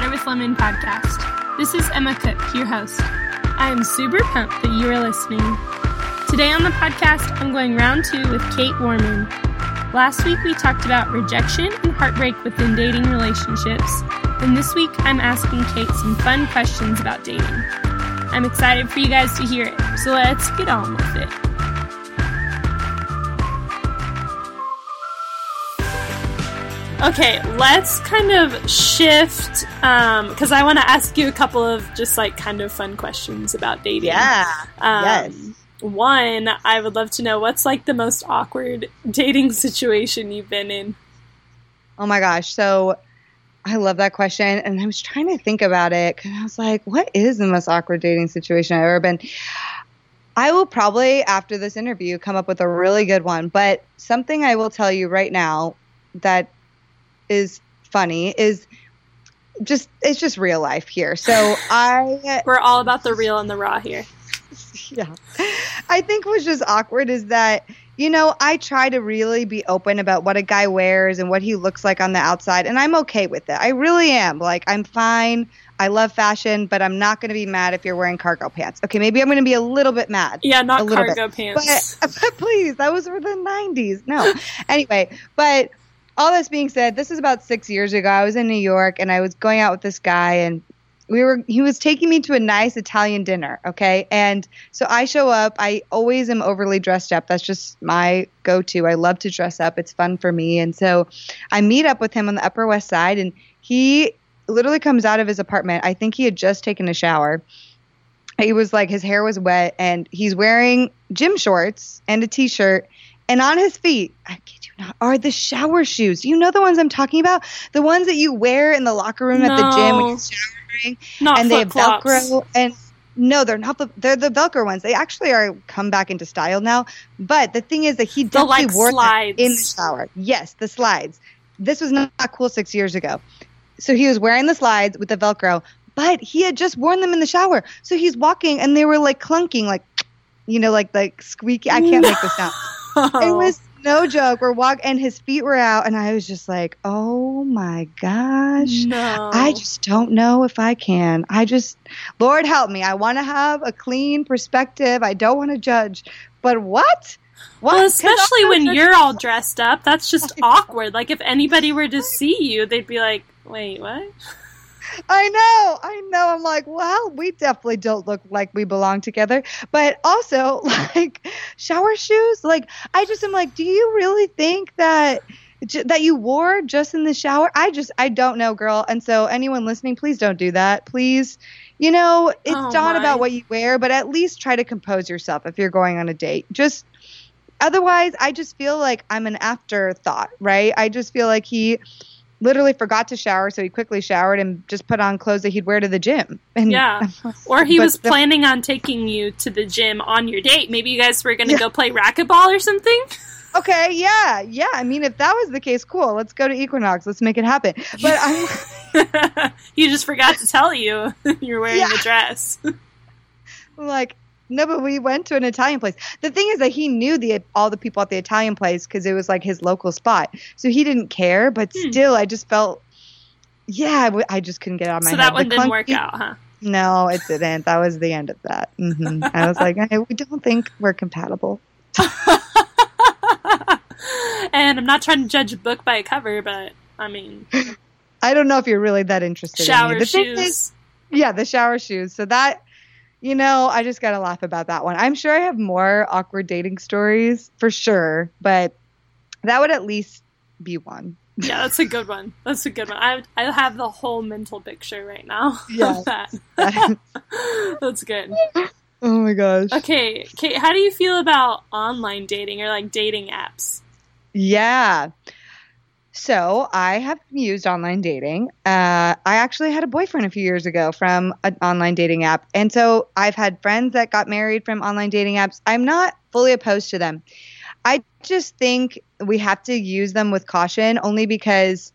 Water with Lemon podcast. This is Emma Cook, your host. I am super pumped that you are listening. Today on the podcast, I'm going round two with Kate Warman. Last week, we talked about rejection and heartbreak within dating relationships, and this week, I'm asking Kate some fun questions about dating. I'm excited for you guys to hear it, so let's get on with it. Okay, let's kind of shift because I want to ask you a couple of just like kind of fun questions about dating. Yeah. Um, yes. One, I would love to know what's like the most awkward dating situation you've been in. Oh my gosh. So I love that question. And I was trying to think about it because I was like, what is the most awkward dating situation I've ever been? I will probably, after this interview, come up with a really good one. But something I will tell you right now that is funny is just, it's just real life here. So I. We're all about the real and the raw here. yeah. I think what's just awkward is that, you know, I try to really be open about what a guy wears and what he looks like on the outside, and I'm okay with it. I really am. Like, I'm fine. I love fashion, but I'm not going to be mad if you're wearing cargo pants. Okay, maybe I'm going to be a little bit mad. Yeah, not cargo bit. pants. But, but please, that was for the 90s. No. anyway, but all this being said, this is about six years ago. I was in New York and I was going out with this guy, and we were he was taking me to a nice Italian dinner, okay? And so I show up. I always am overly dressed up. That's just my go-to. I love to dress up. It's fun for me. And so I meet up with him on the Upper West Side and he literally comes out of his apartment. I think he had just taken a shower. He was like his hair was wet and he's wearing gym shorts and a t-shirt and on his feet, I kid you not, are the shower shoes. You know the ones I'm talking about? The ones that you wear in the locker room at the gym when No. you're showering Not and they have. Velcro and no, they're not the they're the Velcro ones. They actually are come back into style now. But the thing is that he definitely like, wore slides. in the shower. Yes, the slides. This was not cool six years ago. So he was wearing the slides with the Velcro, but he had just worn them in the shower. So he's walking and they were like clunking, like you know, like like squeaky. I can't make the sound. It oh. was no joke. We're walking, and his feet were out, and I was just like, oh my gosh. no. I just don't know if I can. I just, Lord help me. I want to have a clean perspective. I don't want to judge. But what? What? Well, especially when you're all dressed up, that's just awkward. Like if anybody were to see you, they'd be like, "Wait, what?" I know. I know. I'm like, well, we definitely don't look like we belong together. But also, like, shower shoes. Like, I just am like, do you really think that? That you wore just in the shower? I just, I don't know, girl. And so, anyone listening, please don't do that. Please, you know, it's Oh, not my. about what you wear, but at least try to compose yourself if you're going on a date. Just otherwise, I just feel like I'm an afterthought, right? I just feel like he literally forgot to shower, so he quickly showered and just put on clothes that he'd wear to the gym. And Yeah. Or he was the- planning on taking you to the gym on your date. Maybe you guys were going to Yeah. go play racquetball or something. okay, yeah, yeah. I mean, if that was the case, cool. Let's go to Equinox. Let's make it happen. But I'm he just forgot to tell you you're wearing Yeah. the dress. like, no, but we went to an Italian place. The thing is that he knew the all the people at the Italian place because it was like his local spot, so he didn't care. But Hmm. still, I just felt. Yeah, I w- I just couldn't get out of my so head. that one The didn't work out, huh? No, it didn't. That was the end of that. hmm I was like, we don't think we're compatible. and I'm not trying to judge a book by a cover, but I mean, I don't know if you're really that interested. in shower me. The thing shoes. is- yeah, the shower shoes. So that, you know, I just gotta laugh about that one. I'm sure I have more awkward dating stories for sure, but that would at least be one. yeah, that's a good one. That's a good one. I I have the whole mental picture right now. Yeah. of that. that's good. oh my gosh. Okay, Kate, how do you feel about online dating or like dating apps? Yeah. So I have used online dating. Uh, I actually had a boyfriend a few years ago from an online dating app. And so I've had friends that got married from online dating apps. I'm not fully opposed to them. I just think we have to use them with caution only because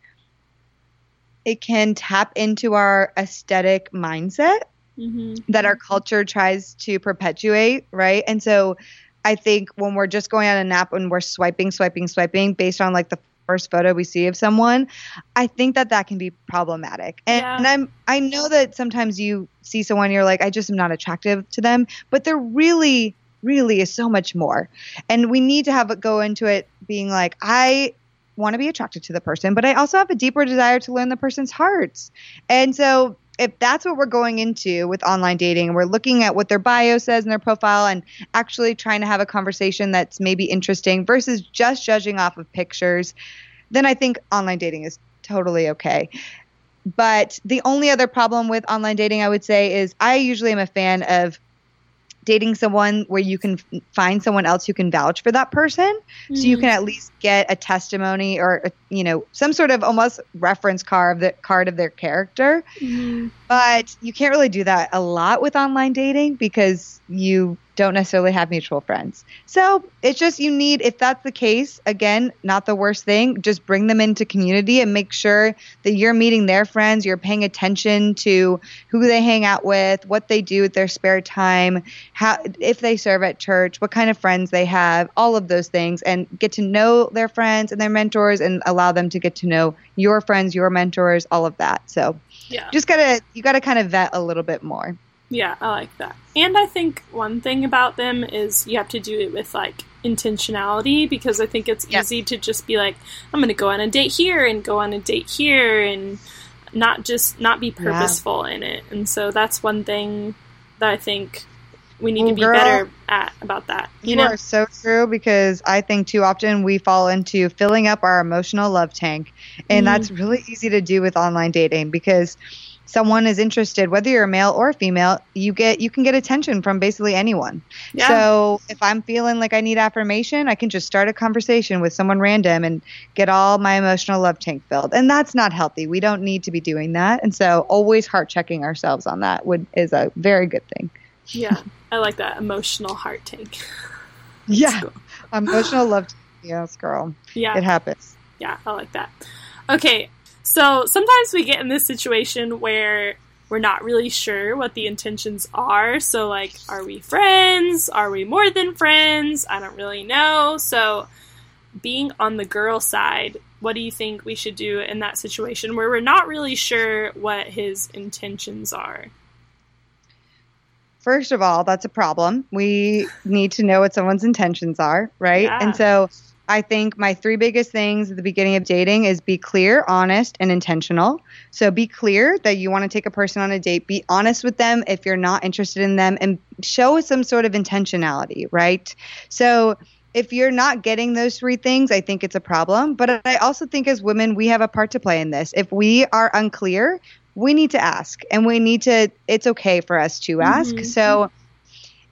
it can tap into our aesthetic mindset hmm that our culture tries to perpetuate, right? And so I think when we're just going on an app and we're swiping, swiping, swiping based on like the first photo we see of someone, I think that that can be problematic. And, Yeah. and I'm I know that sometimes you see someone you're like I just am not attractive to them, but they're really really is so much more. And we need to have it go into it being like I want to be attracted to the person, but I also have a deeper desire to learn the person's hearts. And so if that's what we're going into with online dating and we're looking at what their bio says in their profile and actually trying to have a conversation that's maybe interesting versus just judging off of pictures, then I think online dating is totally okay. But the only other problem with online dating, I would say, is I usually am a fan of dating someone where you can f- find someone else who can vouch for that person. So you can at least get a testimony or a, you know some sort of almost reference card of the card of their character. Mhm. But you can't really do that a lot with online dating because you don't necessarily have mutual friends. So it's just you need, if that's the case, again, not the worst thing, just bring them into community and make sure that you're meeting their friends, you're paying attention to who they hang out with, what they do with their spare time, how if they serve at church, what kind of friends they have, all of those things, and get to know their friends and their mentors and allow them to get to know your friends, your mentors, all of that. So Yeah. just gotta you gotta kind of vet a little bit more. Yeah, I like that. And I think one thing about them is you have to do it with like intentionality because I think it's Yes. easy to just be like, I'm going to go on a date here and go on a date here and not just not be purposeful in it. And so that's one thing that I think we need Well, to be girl, better at about that. You, You know? are so true because I think too often we fall into filling up our emotional love tank. And Mhm. that's really easy to do with online dating because someone is interested whether you're a male or a female you get you can get attention from basically anyone Yeah. so if i'm feeling like i need affirmation i can just start a conversation with someone random and get all my emotional love tank filled and that's not healthy we don't need to be doing that and so always heart checking ourselves on that would is a very good thing yeah. I like that emotional heart tank. yeah cool. emotional love yes girl Yeah. it happens Yeah, I like that. Okay, so sometimes we get in this situation where we're not really sure what the intentions are. So, like, are we friends? Are we more than friends? I don't really know. So, being on the girl side, what do you think we should do in that situation where we're not really sure what his intentions are? First of all, that's a problem. We need to know what someone's intentions are, right? Yeah. And so I think my three biggest things at the beginning of dating is be clear, honest, and intentional. So be clear that you want to take a person on a date. Be honest with them if you're not interested in them and show some sort of intentionality, right? So if you're not getting those three things, I think it's a problem. But I also think as women, we have a part to play in this. If we are unclear, we need to ask and we need to, it's okay for us to ask. Mhm. So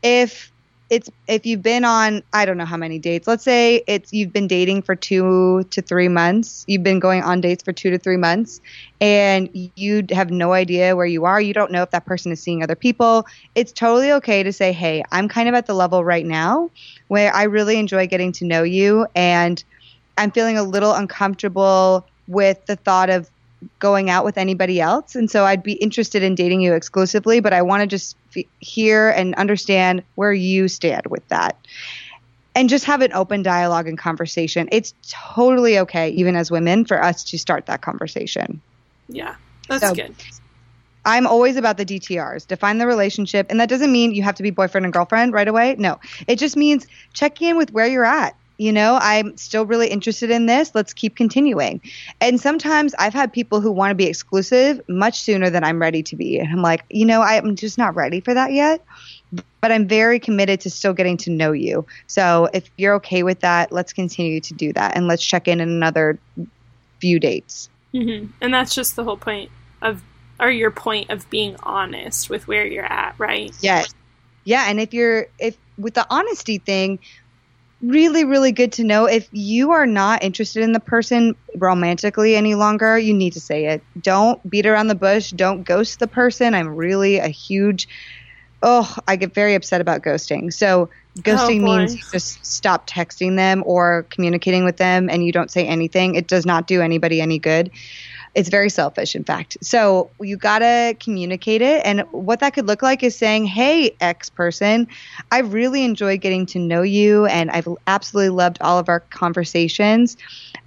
if it's if you've been on I don't know how many dates. Let's say it's you've been dating for 2 to 3 months. You've been going on dates for 2 to 3 months and you have no idea where you are. You don't know if that person is seeing other people. It's totally okay to say, "Hey, I'm kind of at the level right now where I really enjoy getting to know you and I'm feeling a little uncomfortable with the thought of going out with anybody else. And so I'd be interested in dating you exclusively, but I want to just f- hear and understand where you stand with that. And just have an open dialogue and conversation. It's totally okay, even as women, for us to start that conversation. Yeah, that's So- good. I'm always about the DTRs. Define the relationship. And that doesn't mean you have to be boyfriend and girlfriend right away. No, it just means check in with where you're at. You know, I'm still really interested in this. Let's keep continuing. And sometimes I've had people who want to be exclusive much sooner than I'm ready to be. And I'm like, you know, I'm just not ready for that yet. But I'm very committed to still getting to know you. So if you're okay with that, let's continue to do that. And let's check in in another few dates. hmm And that's just the whole point of, or your point of being honest with where you're at, right? Yeah. Yeah, and if you're if with the honesty thing, really really good to know if you are not interested in the person romantically any longer, you need to say it. Don't beat around the bush, don't ghost the person. I'm really a huge oh, I get very upset about ghosting. So ghosting oh, boy. means you just stop texting them or communicating with them and you don't say anything. It does not do anybody any good. It's very selfish, in fact. So you gotta communicate it, and what that could look like is saying, "Hey, X person, I really enjoyed getting to know you, and I've absolutely loved all of our conversations.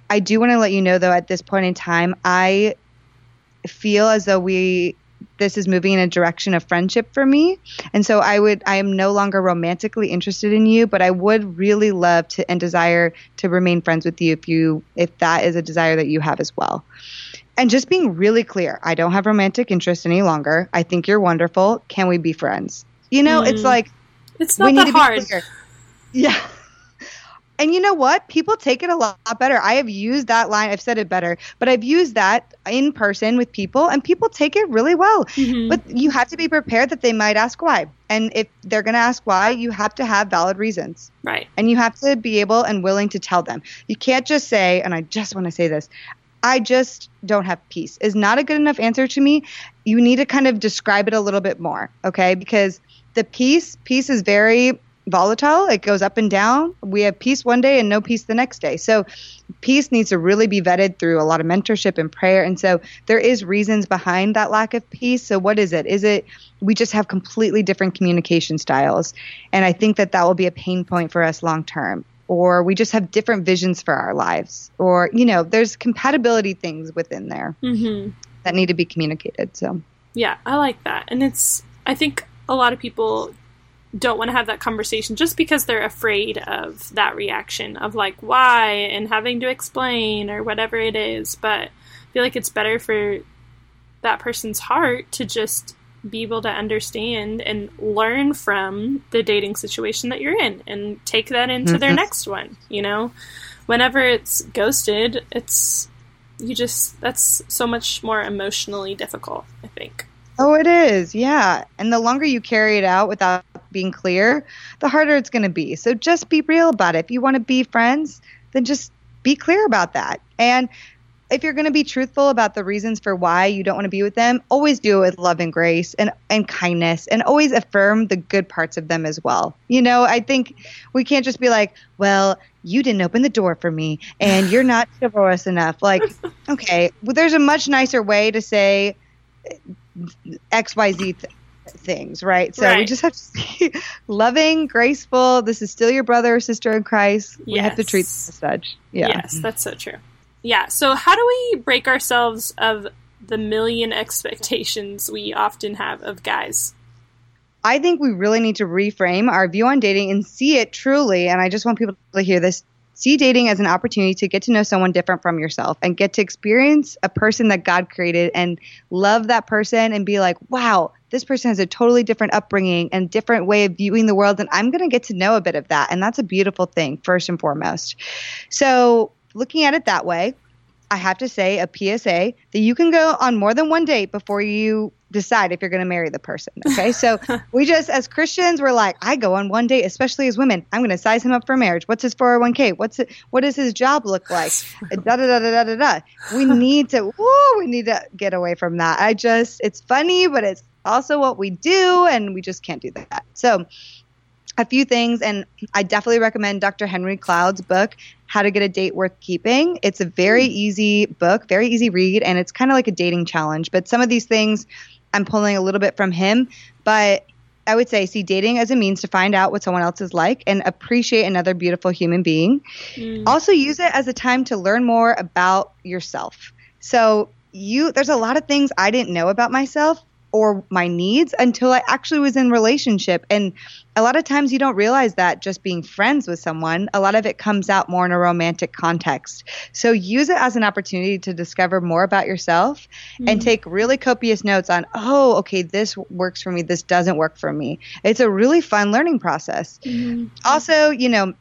I do want to let you know, though, at this point in time, I feel as though we this is moving in a direction of friendship for me and so i would i am no longer romantically interested in you but i would really love to and desire to remain friends with you if you if that is a desire that you have as well and just being really clear i don't have romantic interest any longer i think you're wonderful can we be friends you know mm. it's like it's not that hard yeah and you know what? People take it a lot, better. I have used that line. I've said it better, but I've used that in person with people, and people take it really well. Mm-hmm. But you have to be prepared that they might ask why. And if they're going to ask why, you have to have valid reasons. Right. And you have to be able and willing to tell them. You can't just say, and I just want to say this I just don't have peace is not a good enough answer to me. You need to kind of describe it a little bit more, okay? Because the peace, peace is very volatile. It goes up and down. We have peace one day and no peace the next day. So peace needs to really be vetted through a lot of mentorship and prayer. And so there is reasons behind that lack of peace. So what is it? Is it we just have completely different communication styles? And I think that that will be a pain point for us long term. Or we just have different visions for our lives. Or, you know, there's compatibility things within there mm-hmm. that need to be communicated. So, yeah, I like that. And it's, I think a lot of people don't want to have that conversation just because they're afraid of that reaction of like why and having to explain or whatever it is. But I feel like it's better for that person's heart to just be able to understand and learn from the dating situation that you're in and take that into mm-hmm. their next one, you know? Whenever it's ghosted, it's you just that's so much more emotionally difficult, I think. Oh, it is. Yeah. And the longer you carry it out without being clear, the harder it's going to be. So just be real about it. If you want to be friends, then just be clear about that. And if you're going to be truthful about the reasons for why you don't want to be with them, always do it with love and grace and, and kindness and always affirm the good parts of them as well. You know, I think we can't just be like, well, you didn't open the door for me and you're not chivalrous enough. Like, okay, well, there's a much nicer way to say, XYZ th- things, right? So right. we just have to be loving, graceful. This is still your brother or sister in Christ. We have to treat them as such. Yeah. Yes, that's so true. Yeah. So how do we break ourselves of the million expectations we often have of guys? I think we really need to reframe our view on dating and see it truly. And I just want people to hear this See dating as an opportunity to get to know someone different from yourself and get to experience a person that God created and love that person and be like, wow, this person has a totally different upbringing and different way of viewing the world. And I'm going to get to know a bit of that. And that's a beautiful thing, first and foremost. So, looking at it that way, I have to say a PSA that you can go on more than one date before you decide if you're going to marry the person. Okay. So we just, as Christians, we're like, I go on one date, especially as women. I'm going to size him up for marriage. What's his 401k? What's it? What does his job look like? da, da, da, da, da, da. We need to, whoa, we need to get away from that. I just, it's funny, but it's also what we do. And we just can't do that. So, a few things, and I definitely recommend Dr. Henry Cloud's book, How to Get a Date Worth Keeping. It's a very hmm. easy book, very easy read, and it's kind of like a dating challenge. But some of these things I'm pulling a little bit from him, but I would say see dating as a means to find out what someone else is like and appreciate another beautiful human being. Mm. Also use it as a time to learn more about yourself. So you there's a lot of things I didn't know about myself or my needs until I actually was in relationship. And a lot of times you don't realize that just being friends with someone, a lot of it comes out more in a romantic context. So use it as an opportunity to discover more about yourself mm-hmm. and take really copious notes on, oh, okay, this works for me, this doesn't work for me. It's a really fun learning process. Mm-hmm. Also, you know,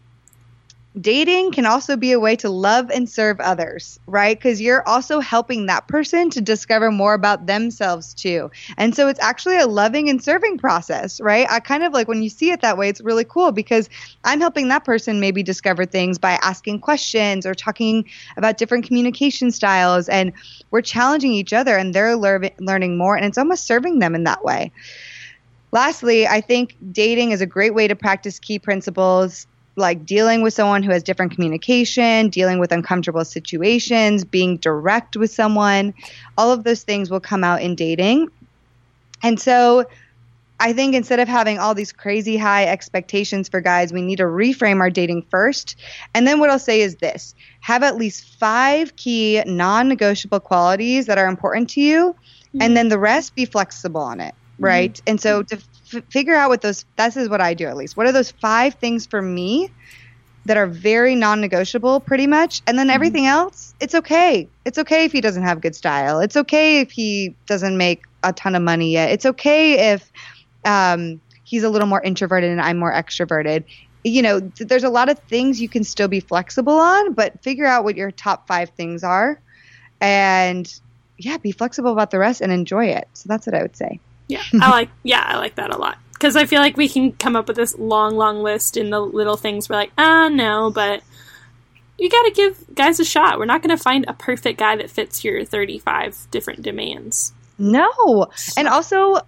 dating can also be a way to love and serve others, right? Because you're also helping that person to discover more about themselves too. And so it's actually a loving and serving process, right? I kind of like when you see it that way, it's really cool because I'm helping that person maybe discover things by asking questions or talking about different communication styles. And we're challenging each other and they're lear- learning more. And it's almost serving them in that way. Lastly, I think dating is a great way to practice key principles like dealing with someone who has different communication, dealing with uncomfortable situations, being direct with someone, all of those things will come out in dating. And so I think instead of having all these crazy high expectations for guys, we need to reframe our dating first. And then what I'll say is this have at least five key non negotiable qualities that are important to you, mm-hmm. and then the rest be flexible on it. Right. Mm-hmm. And so to f- figure out what those, this is what I do at least. What are those five things for me that are very non negotiable, pretty much? And then mm-hmm. everything else, it's okay. It's okay if he doesn't have good style. It's okay if he doesn't make a ton of money yet. It's okay if, um, he's a little more introverted and I'm more extroverted. You know, th- there's a lot of things you can still be flexible on, but figure out what your top five things are and yeah, be flexible about the rest and enjoy it. So that's what I would say. Yeah, I like yeah, I like that a lot because I feel like we can come up with this long, long list in the little things. We're like, ah, no, but you got to give guys a shot. We're not going to find a perfect guy that fits your 35 different demands. No, and also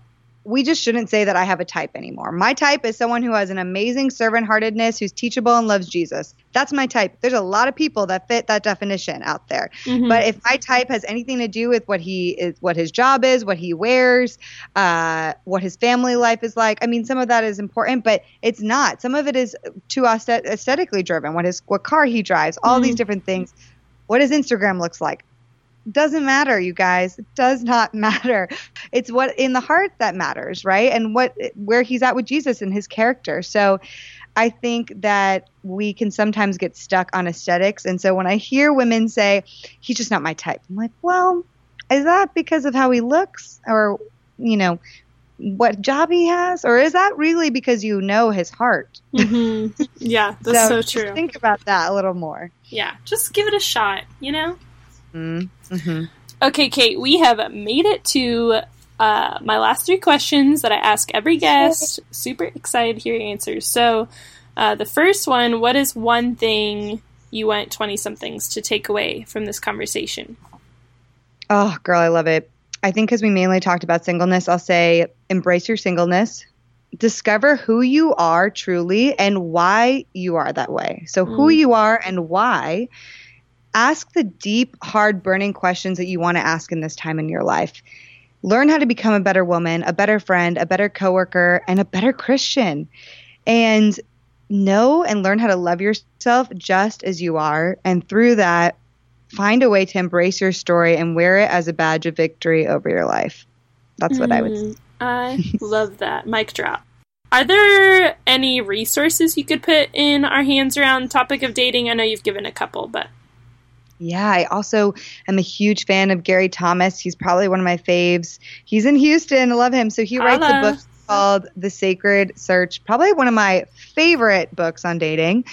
we just shouldn't say that I have a type anymore. My type is someone who has an amazing servant heartedness, who's teachable and loves Jesus. That's my type. There's a lot of people that fit that definition out there. Mm-hmm. But if my type has anything to do with what he is, what his job is, what he wears, uh, what his family life is like, I mean, some of that is important, but it's not. Some of it is too aesthetically driven. What his what car he drives, all mm-hmm. these different things. What his Instagram looks like doesn't matter, you guys. It does not matter. It's what in the heart that matters, right? And what where he's at with Jesus and his character. So I think that we can sometimes get stuck on aesthetics. And so when I hear women say, he's just not my type, I'm like, well, is that because of how he looks or, you know, what job he has? Or is that really because you know his heart? Mm-hmm. Yeah, that's so, so true. Think about that a little more. Yeah, just give it a shot, you know? Mm-hmm. Okay, Kate, we have made it to uh, my last three questions that I ask every guest. Super excited to hear your answers. So, uh, the first one what is one thing you want 20 somethings to take away from this conversation? Oh, girl, I love it. I think because we mainly talked about singleness, I'll say embrace your singleness. Discover who you are truly and why you are that way. So, mm. who you are and why ask the deep, hard, burning questions that you want to ask in this time in your life. Learn how to become a better woman, a better friend, a better coworker, and a better Christian. And know and learn how to love yourself just as you are. And through that, find a way to embrace your story and wear it as a badge of victory over your life. That's what mm, I would say. Mm, I love that. Mic drop. Are there any resources you could put in our hands around the topic of dating? I know you've given a couple, but yeah, I also am a huge fan of Gary Thomas. He's probably one of my faves. He's in Houston. I love him. So he writes Hello. a book called The Sacred Search, probably one of my favorite books on dating.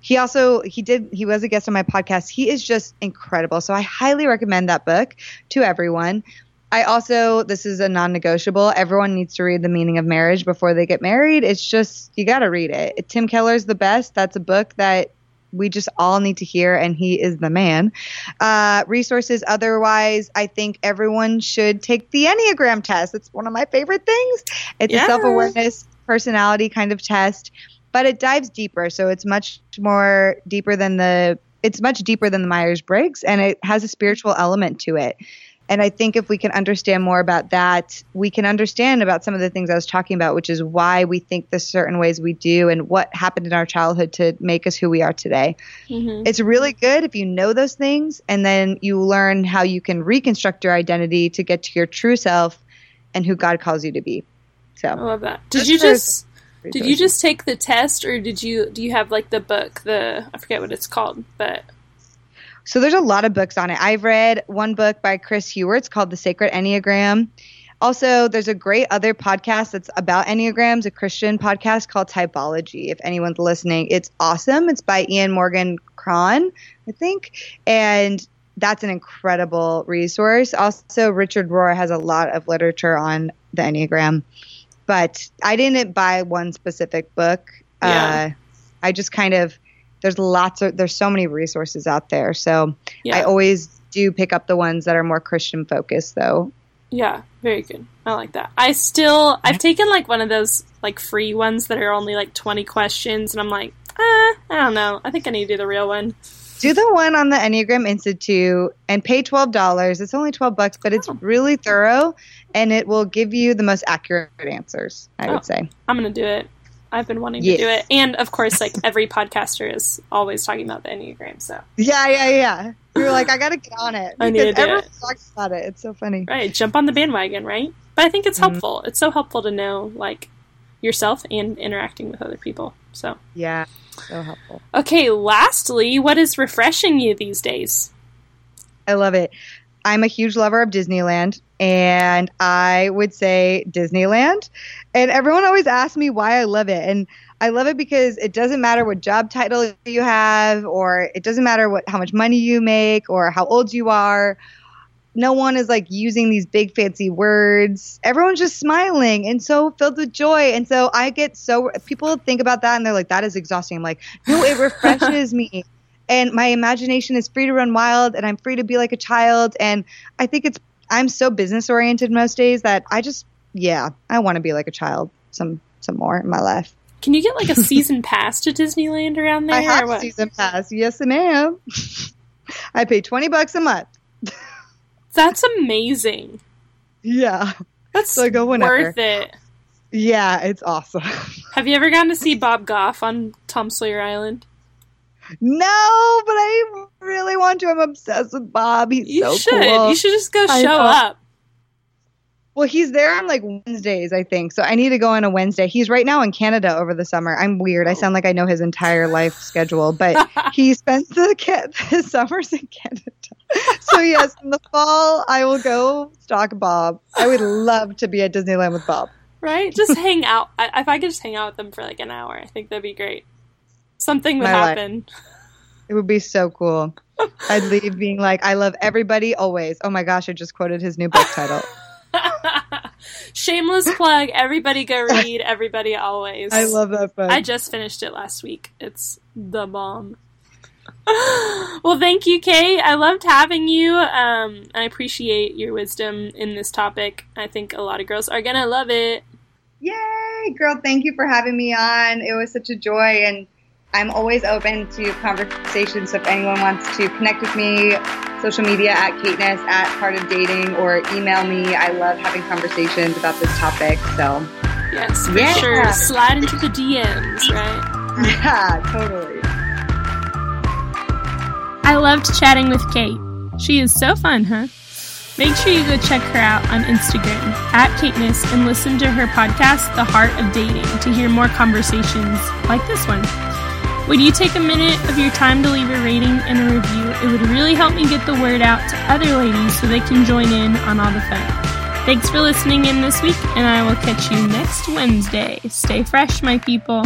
He also he did he was a guest on my podcast. He is just incredible. So I highly recommend that book to everyone. I also this is a non-negotiable. Everyone needs to read The Meaning of Marriage before they get married. It's just you got to read it. Tim Keller's the best. That's a book that we just all need to hear, and he is the man. Uh, resources otherwise, I think everyone should take the Enneagram test. It's one of my favorite things. It's yeah. a self awareness personality kind of test, but it dives deeper. So it's much more deeper than the. It's much deeper than the Myers Briggs, and it has a spiritual element to it. And I think if we can understand more about that, we can understand about some of the things I was talking about, which is why we think the certain ways we do and what happened in our childhood to make us who we are today. Mm-hmm. It's really good if you know those things and then you learn how you can reconstruct your identity to get to your true self and who God calls you to be. So I love that. Did you just did you just take the test or did you do you have like the book, the I forget what it's called, but so there's a lot of books on it. I've read one book by Chris Heuertz. It's called The Sacred Enneagram. Also, there's a great other podcast that's about Enneagrams, a Christian podcast called Typology. If anyone's listening, it's awesome. It's by Ian Morgan Cron, I think. And that's an incredible resource. Also, Richard Rohr has a lot of literature on the Enneagram. But I didn't buy one specific book. Yeah. Uh, I just kind of there's lots of there's so many resources out there. So yeah. I always do pick up the ones that are more Christian focused though. Yeah, very good. I like that. I still I've taken like one of those like free ones that are only like 20 questions and I'm like, "Ah, I don't know. I think I need to do the real one." do the one on the Enneagram Institute and pay $12. It's only 12 bucks, but it's Oh. really thorough and it will give you the most accurate answers, I Oh. would say. I'm gonna do it. I've been wanting to do it, and of course, like every podcaster is always talking about the enneagram. So Yeah, yeah, yeah. You're like, I got to get on it. I need to do everyone it. talks about it. It's so funny. right, jump on the bandwagon, right? But I think it's Mhm. helpful. It's so helpful to know like yourself and interacting with other people. So Yeah, so helpful. okay, lastly, what is refreshing you these days? I love it. I'm a huge lover of Disneyland, and I would say Disneyland. And everyone always asks me why I love it, and I love it because it doesn't matter what job title you have, or it doesn't matter what how much money you make, or how old you are. No one is like using these big fancy words. Everyone's just smiling and so filled with joy. And so I get so people think about that and they're like, that is exhausting. I'm like, no, it refreshes me and my imagination is free to run wild and I'm free to be like a child and I think it's I'm so business oriented most days that I just yeah, I want to be like a child some some more in my life. Can you get like a season pass to Disneyland around there? I have a season pass. Yes, and am. I pay 20 bucks a month. That's amazing. Yeah. That's So I go whenever. worth it. Yeah, it's awesome. Have you ever gone to see Bob Goff on Tom Sawyer Island? No, but I really want to. I'm obsessed with Bob. He's so You so should. cool. You should just go I show know. up. Well, he's there on like Wednesdays, I think. So I need to go on a Wednesday. He's right now in Canada over the summer. I'm weird. I sound like I know his entire life schedule, but he spends the ca- his summers in Canada. So yes, in the fall I will go stalk Bob. I would love to be at Disneyland with Bob. Right? Just hang out. I, if I could just hang out with them for like an hour, I think that'd be great. Something would My life. happen. It would be so cool. I'd leave being like, I love everybody always. Oh my gosh, I just quoted his new book title. Shameless plug. Everybody go read Everybody Always. I love that book. I just finished it last week. It's the bomb. well, thank you, Kate. I loved having you. Um, I appreciate your wisdom in this topic. I think a lot of girls are gonna love it. Yay, girl, thank you for having me on. It was such a joy and I'm always open to conversations. So if anyone wants to connect with me, social media at Kateness, at Heart of Dating, or email me. I love having conversations about this topic. So Yes, for Yeah. sure. Slide into the DMs, right? yeah, totally. I loved chatting with Kate. She is so fun, huh? Make sure you go check her out on Instagram at Kateness and listen to her podcast, The Heart of Dating, to hear more conversations like this one. Would you take a minute of your time to leave a rating and a review? It would really help me get the word out to other ladies so they can join in on all the fun. Thanks for listening in this week, and I will catch you next Wednesday. Stay fresh, my people.